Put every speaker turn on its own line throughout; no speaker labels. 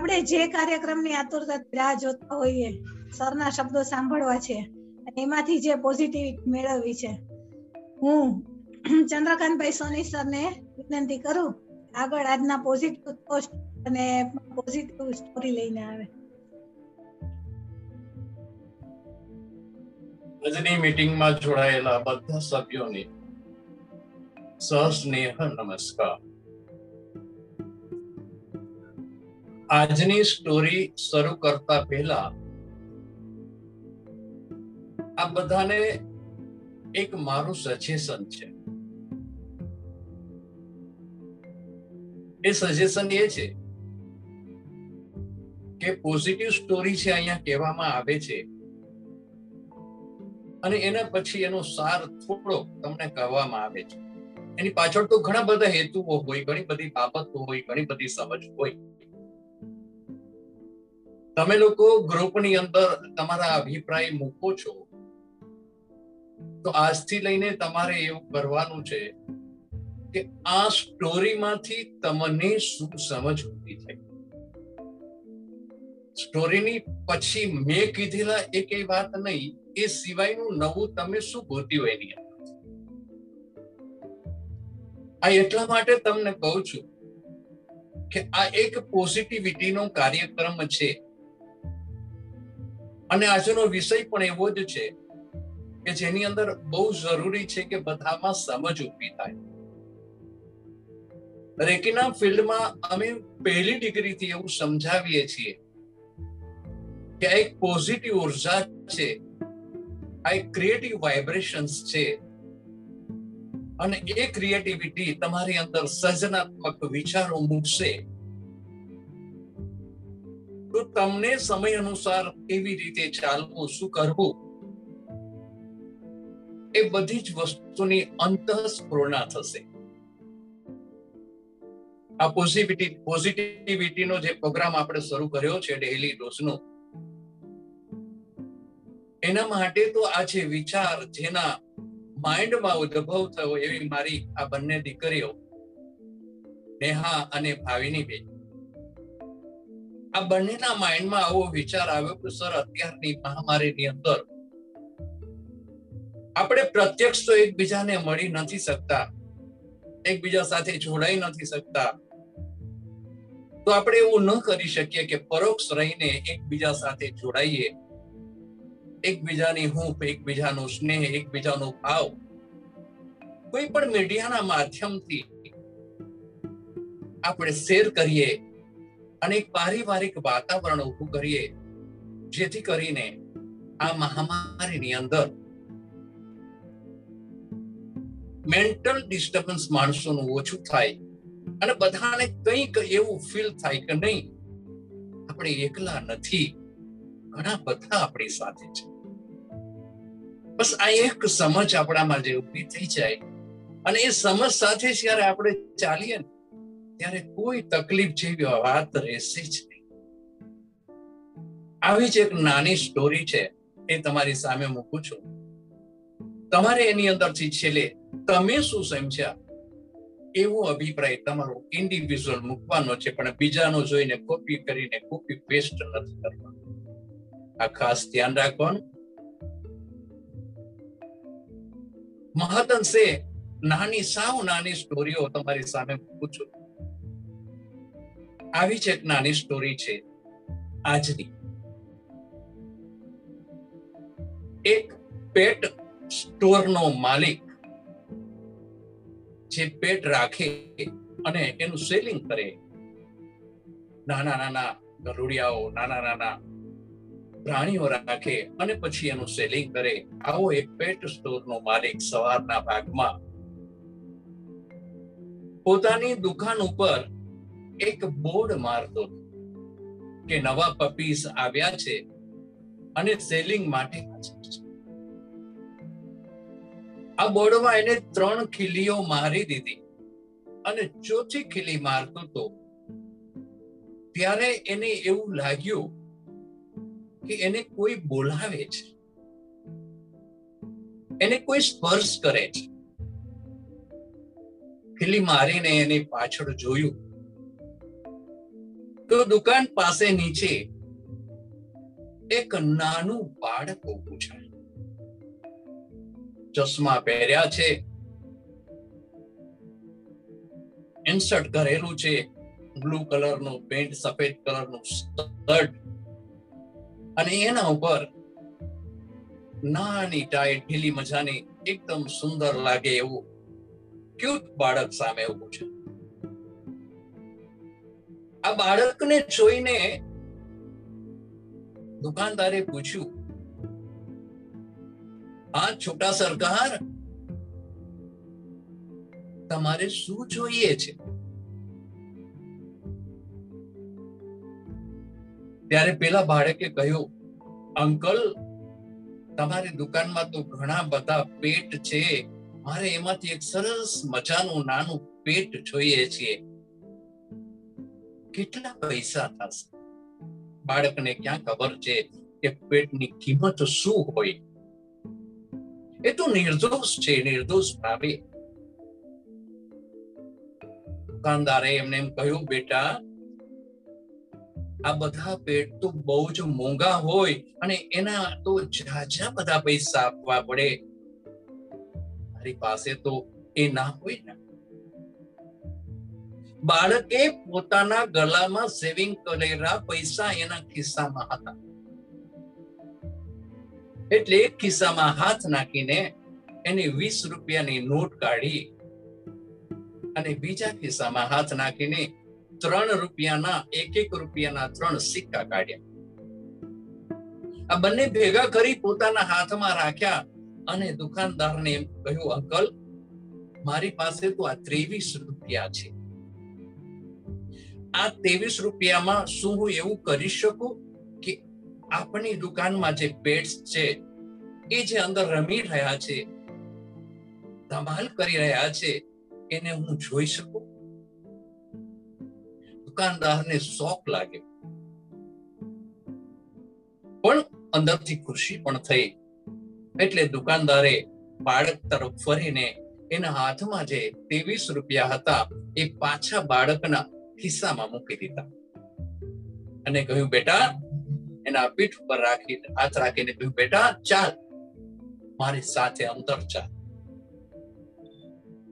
આપણે જે કાર્યક્રમની આતુરતા રાહ જોતા હોઈએ, સરના શબ્દો સાંભળવા છે એમાંથી જે પોઝિટિવ મેળવવી છે. હું ચંદ્રકાંતભાઈ સોની સરને વિનંતી કરું, આગળ આજના પોઝિટિવ પોસ્ટ અને પોઝિટિવ સ્ટોરી લઈને આવે.
આજની મીટિંગમાં જોડાયેલા બધા સભ્યોને સસ્નેહ નમસ્કાર. આજની સ્ટોરી શરૂ કરતા પહેલા આ બધાને એક મારું સજેશન છે. એ સજેશન એ છે કે પોઝિટિવ સ્ટોરી છે અહીંયા કહેવામાં આવે છે અને એના પછી એનો સાર થોડો તમને કહેવામાં આવે છે. એની પાછળ તો ઘણા બધા હેતુઓ હોય, ઘણી બધી બાબતો હોય, ઘણી બધી સમજ હોય. તમે લોકો ગ્રુપની અંદર તમારા અભિપ્રાય મૂકો છો? તો આજથી લઈને તમારે એવું કરવાનું છે કે આ સ્ટોરીમાંથી તમને શું સમજ ઊભી થઈ? સ્ટોરીની પછી મેં કીધેલા એક વાત નહીં, એ સિવાયનું નવું તમે શું ગોત્યું એની આ એટલા માટે તમને કહું છું કે આ એક પોઝિટિવિટીનો કાર્યક્રમ છે. અને આજનો વિષય પણ એવો જ છે કે જેની અંદર બહુ જરૂરી છે કે બધામાં સમજ ઊભી થાય. રેકીના ફિલ્ડમાં અમે પહેલી ડિગ્રીથી એવું સમજાવીએ છીએ કે આ એક પોઝિટિવ ઊર્જા છે, આ એક ક્રિએટિવ વાઇબ્રેશન્સ છે અને એ ક્રિએટિવિટી તમારી અંદર સર્જનાત્મક વિચારો મૂકશે. તો તમને સમય અનુસાર કેવી રીતે ચાલવું, શું કરવું? એ બધી જ વસ્તુની અંતઃસ્ફૂર્ણા થશે. આ પોઝિટિવિટી પોઝિટિવિટીનો જે પ્રોગ્રામ આપણે શરૂ કર્યો છે ડેઇલી ડોઝનો એના માટે તો આ છે વિચાર જેના માઇન્ડમાં ઉદ્ભવ થયો એવી મારી આ બંને દીકરીઓ, નેહા અને ભાવિની બેન આ બંનેના માઇન્ડમાં આવો વિચાર આવ્યો કે સર, અત્યારની મહામારીની અંદર આપણે પ્રત્યક્ષ તો એકબીજાને મળી નથી શકતા, એકબીજા સાથે જોડાઈ નથી શકતા. તો આપણે એવું ન કરી શકીએ કે પરોક્ષ રહીને એકબીજા સાથે જોડાઈએ. એકબીજાની હૂંફ, એકબીજાનો સ્નેહ, એકબીજાનો ભાવ. કોઈ પણ મીડિયાના માધ્યમથી આપણે શેર કરીએ અને એક પારિવારિક વાતાવરણ ઊભું કરીએ, જેથી કરીને આ મહામારીની અંદર મેન્ટલ ડિસ્ટર્બન્સ માણસોનું ઓછું થાય અને બધાને કંઈક એવું ફીલ થાય કે નહીં, આપણે એકલા નથી. ઘણા બધા આપણી સાથે છે. બસ આ એક સમજ આપણામાં જે ઊભી થઈ જાય અને એ સમજ સાથે જ્યારે આપણે ચાલીએ ને ત્યારે કોઈ તકલીફ જેવી વાત રહેશે જ નહીં. આવી જ એક નાની સ્ટોરી છે, એ તમારી સામે મૂકું છું. તમારે એની અંદરથી છેલ્લે તમે શું સમજ્યા? એવો અભિપ્રાય તમારો ઇન્ડિવિજ્યુઅલ મૂકવાનો છે, પણ બીજાનો જોઈને કોપી કરીને કોપી પેસ્ટ નથી કરવાનો. આ ખાસ ધ્યાન રાખવાનું. મહદઅંશે નાની સાવ નાની સ્ટોરીઓ તમારી સામે મૂકું છું. આવી જ એક નાની સ્ટોરી છે આજની. એક પેટ સ્ટોરનો માલિક જે પેટ રાખે અને એનું સેલિંગ કરે. નાના નાના ગરુડિયાઓ, નાના નાના પ્રાણીઓ રાખે અને પછી એનું સેલિંગ કરે. આવો એક પેટ સ્ટોરનો માલિક સવારના ભાગમાં પોતાની દુકાન ઉપર એક બોર્ડ મારતો કે નવા પપીસ આવ્યા છે અને સેલિંગ માટે આ બોર્ડમાં એને ત્રણ ખીલીઓ મારી દીધી અને ચોથી ખીલી મારતો તો ત્યારે એને એવું લાગ્યું કે એને કોઈ બોલાવે છે. એને કોઈ સ્પર્શ કરે છે. ખીલી મારીને એની પાછળ જોયું. તો દુકાન પાસે નીચે એક નાનું બાળક ઉભું છે. ચશ્મા પહેર્યા છે. ઇન્સર્ટ કરેલું છે. બ્લુ કલરનું પેન્ટ સફેદ કલરનું શર્ટ અને એના ઉપર નાની ટાઈટ ઢીલી મજાની, એકદમ સુંદર લાગે એવું ક્યુટ બાળક સામે ઉભું છે. આ બાળકને જોઈને દુકાનદારે પૂછ્યું આ છોટા સરકાર, તમારે શું જોઈએ છે? ત્યારે પેલા બાળકે કહ્યું, અંકલ, તમારી દુકાનમાં તો ઘણા બધા પેટ છે. મારે એમાંથી એક સરસ મજાનું નાનું પેટ જોઈએ છીએ કેટલા પૈસા થશે? બાળકને ક્યાં ખબર છે કે પેટની કિંમત શું હોય? એ તો નિર્દોષ છે, નિર્દોષ ભાવે. દુકાનદારે એમને એમ કહ્યું, બેટા, આ બધા પેટ તો બહુ જ મોંઘા હોય અને એના તો ઝાઝા બધા પૈસા આપવા પડે. મારી પાસે તો એ ના હોય ને. બાળકે પોતાના ગળામાં સેવિંગ કરેલા પૈસા એના ખિસ્સામાં હતા. એટલે એક ખિસ્સામાં હાથ નાખીને એની વીસ રૂપિયાની નોટ કાઢી અને બીજા ખિસ્સામાં હાથ નાખીને ત્રણ રૂપિયાના, એક એક રૂપિયાના ત્રણ સિક્કા કાઢ્યા. આ બંને ભેગા કરી પોતાના હાથમાં રાખ્યા અને દુકાનદારને એમ કહ્યું, અંકલ, મારી પાસે તો આ ત્રેવીસ રૂપિયા છે. આ ત્રેવીસ રૂપિયામાં શું હું એવું કરી શકું કે આપણી દુકાનમાં જે પેટ્સ છે, એ જે અંદર રમી રહ્યા છે, ધમાલ કરી રહ્યા છે, એને હું જોઈ શકું? દુકાનદારને શોખ લાગ્યો પણ અંદરથી ખુશી પણ થઈ. એટલે દુકાનદારે બાળક તરફ ફરીને એના હાથમાં જે ત્રેવીસ રૂપિયા હતા, એ પાછા બાળકના ખિસ્સામાં મૂકી દીધા. અને કહ્યું, બેટા, એના પીઠ ઉપર રાખી, હાથ રાખીને કહ્યું, બેટા, ચાલ, મારી સાથે અંતર ચાલ.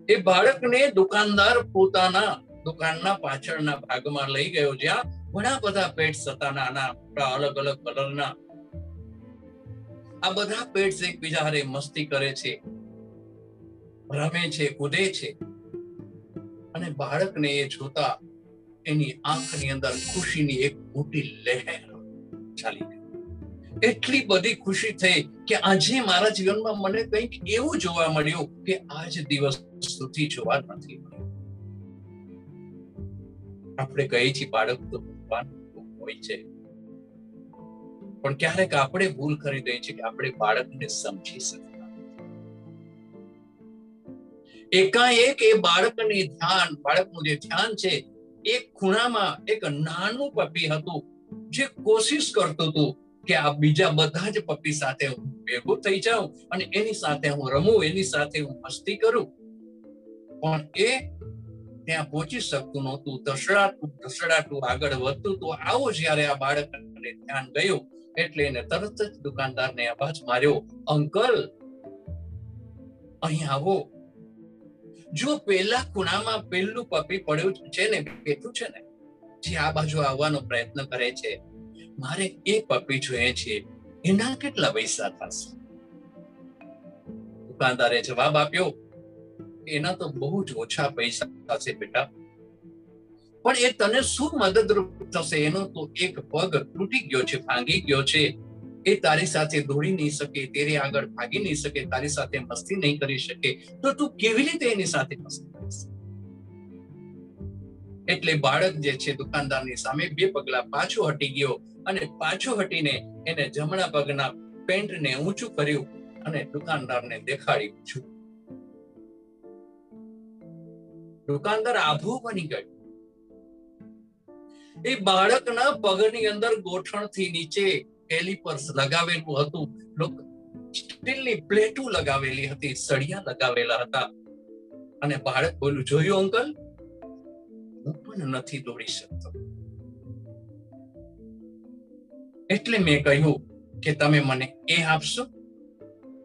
એ બાળકને દુકાનદાર પોતાના દુકાનના પાછળના ભાગમાં લઈ ગયો, જ્યાં ઘણા બધા પેટ્સ હતા નાના મોટા અલગ અલગ કલરના આ બધા પેટ્સ એકબીજા હારે મસ્તી કરે છે, રમે છે, કૂદે છે. અને બાળકને એ જોતા એની આંખની અંદર ખુશીની એક મોટી લહેર ચાલી ગઈ. એટલી બધી ખુશી થઈ કે આજે મારા જીવનમાં મને કંઈક એવું જોવા મળ્યું કે આજ દિવસ સુધી જોવા નથી મળ્યું. આપણે કહીએ છીએ, બાળક તો ભગવાન હોય છે. પણ ક્યારેક આપણે ભૂલ કરી દઈએ છીએ કે આપણે બાળકને સમજી શકતા એકાએક એ બાળકની ધ્યાન, બાળકનું જે ધ્યાન છે એક ખૂણામાં એક નાનું પપી હતું, જે કોશિશ કરતું હતું કે આ બીજા બધા જ પપી સાથે હું ભેગો થઈ જાઉં અને એની સાથે હું રમું, એની સાથે હું મસ્તી કરું. પણ એ ત્યાં પહોંચી શકતું નહોતું. ધસડાતું ધસડાતું આગળ વધતું તો આવો જ્યારે આ બાળકને ધ્યાન ગયું, એટલે એને તરત જ દુકાનદારને અવાજ માર્યો, અંકલ, અહીં આવો. જો પેલા ખૂણામાં પેલું પપી પડ્યું છે ને, બેઠું છે ને, જે આ બાજુ આવવાનો પ્રયત્ન કરે છે, મારે એ પપી જોઈએ છે, એના કેટલા પૈસા થશે? દુકાનદારે જવાબ આપ્યો, એના તો બહુ જ ઓછા પૈસા થશે બેટા. પણ એ તને શું મદદરૂપ થશે? એનો તો એક પગ તૂટી ગયો છે, ભાંગી ગયો છે. એ તારી સાથે દોડી નહીં શકે, તેરે આગળ ભાગી નહીં શકે, તારી સાથે મસ્તી નહીં કરી શકે, તો તું કેવી રીતે એની સાથે મસ્તી કરીશ? એટલે બાળક જે છે દુકાનદારની સામે બે પગલા પાછો હટી ગયો અને પાછો હટીને એને જમણા પગના પેન્ટને ઊંચું કર્યું અને દુકાનદારને દેખાડી છું દુકાનદાર આભો બની ગયો. એ બાળકના પગની અંદર ગોઠણથી નીચે કેલિપર્સ લગાવેલું હતું. સ્ટીલની પ્લેટો લગાવેલી હતી, સળિયા લગાવેલા હતા. અને બાળક બોલું જોયું અંકલ? હું પણ નથી દોડી શકતો. એટલે મેં કહ્યું કે તમે મને એ આપશો?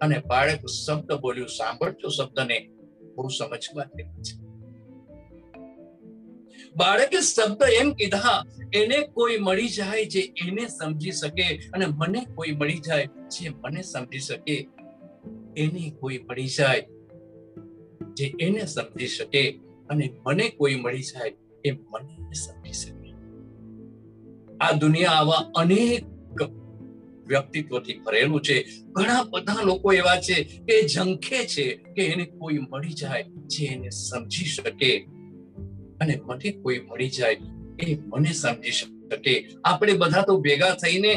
અને બાળક શબ્દ બોલ્યું, સાંભળજો શબ્દને, બહુ સમજવા જેવું છે. બાળકે શબ્દ એમ કીધા, એને કોઈ મળી જાય જે એને સમજી શકે અને મને કોઈ મળી જાય જે મને સમજી શકે. એને કોઈ મળી જાય જે એને સમજી શકે અને મને કોઈ મળી જાય એ મને સમજી શકે. આ દુનિયા આવા અનેક વ્યક્તિત્વથી ભરેલું છે. ઘણા બધા લોકો એવા છે કે ઝંખે છે કે એને કોઈ મળી જાય જે એને સમજી શકે. અને મને કોઈ મળી જાય એ મને સમજી શકે આપણે બધા તો ભેગા થઈને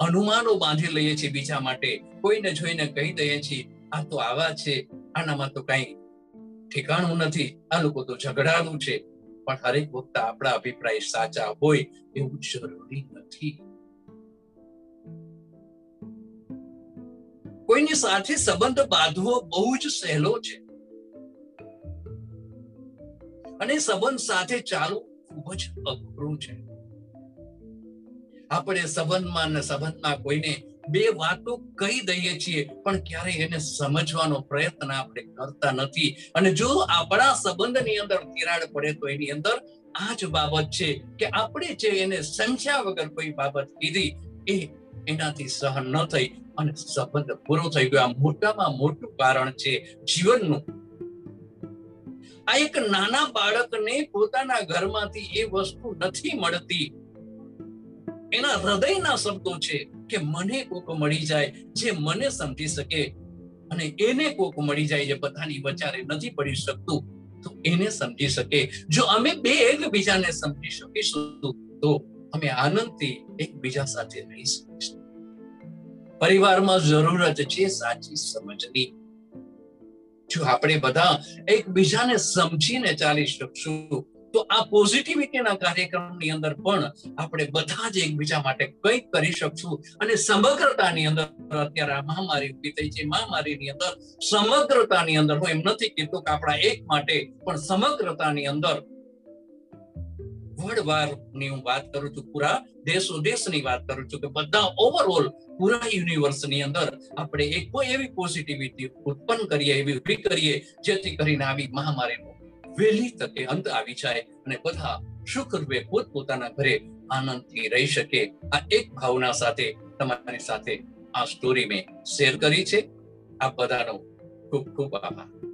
અનુમાનો બાંધી લઈએ છીએ બીજા માટે. કોઈને જોઈને કહી દઈએ છીએ, આ તો આવા છે, આનામાં તો કઈ ઠેકાણું નથી, આ લોકો તો ઝઘડાનું છે. પણ હરેક વખત આપણા અભિપ્રાય સાચા હોય એવું જરૂરી નથી. કોઈની સાથે સંબંધ બાંધવો બહુ જ સહેલો છે. અને સંબંધ સાથે ચાલવું ખૂબ જ અઘરું છે. આપણે સંબંધમાં ને સંબંધમાં કોઈને બે વાતો કહી દઈએ છીએ, પણ ક્યારે એને સમજવાનો પ્રયત્ન આપણે કરતા નથી. અને જો આપણા સંબંધની અંદર તિરાડ પડે તો એની અંદર આ જ બાબત છે કે આપણે જે એને સમજ્યા વગર કોઈ બાબત કીધી, એ એનાથી સહન ન થઈ અને સંબંધ પૂરો થઈ ગયો. આ મોટામાં મોટું કારણ છે જીવનનું આ એક નાના બાળકને પોતાના ઘરમાંથી એ વસ્તુ નથી મળતી. એના હૃદયના શબ્દો છે કે મને કોક મળી જાય, જે મને સમજી શકે અને એને કોક મળી જાય જે બધાની વચારે નથી પડી શકતું, તો એને સમજી શકે. જો અમે બે એકબીજાને સમજી શકીશું, તો અમે આનંદથી એકબીજા સાથે રહી શકીશું. પરિવારમાં જરૂરત છે સાચી સમજની. જો આપણે બધા એકબીજાને સમજીને ચાલી શકશું, તો આ પોઝિટિવિટીના કાર્યક્રમની અંદર પણ આપણે બધા જ એકબીજા માટે કંઈક કરી શકશું. અને સમગ્રતાની અંદર, અત્યારે આ મહામારી ઊભી થઈ છે, મહામારીની અંદર સમગ્રતાની અંદર હું એમ નથી કીધું કે આપણા એક માટે, પણ સમગ્રતાની અંદર વર્લ્ડ હું વાત કરું છું, પૂરા દેશો દેશની વાત કરું છું કે બધા ઓવરઓલ પૂરા યુનિવર્સની અંદર આપણે એક કોઈ એવી પોઝિટિવિટી ઉત્પન્ન કરીએ, એવી ઊભી કરીએ, જેથી કરીને આવી મહામારીનો વહેલી તકે અંત આવી જાય અને બધા સુખરૂપે પોતપોતાના ઘરે આનંદથી રહી શકે. આ એક ભાવના સાથે તમારી સાથે આ સ્ટોરી મેં શેર કરી છે. આ બધાનો ખૂબ ખૂબ આભાર.